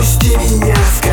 Отпусти меня, скажи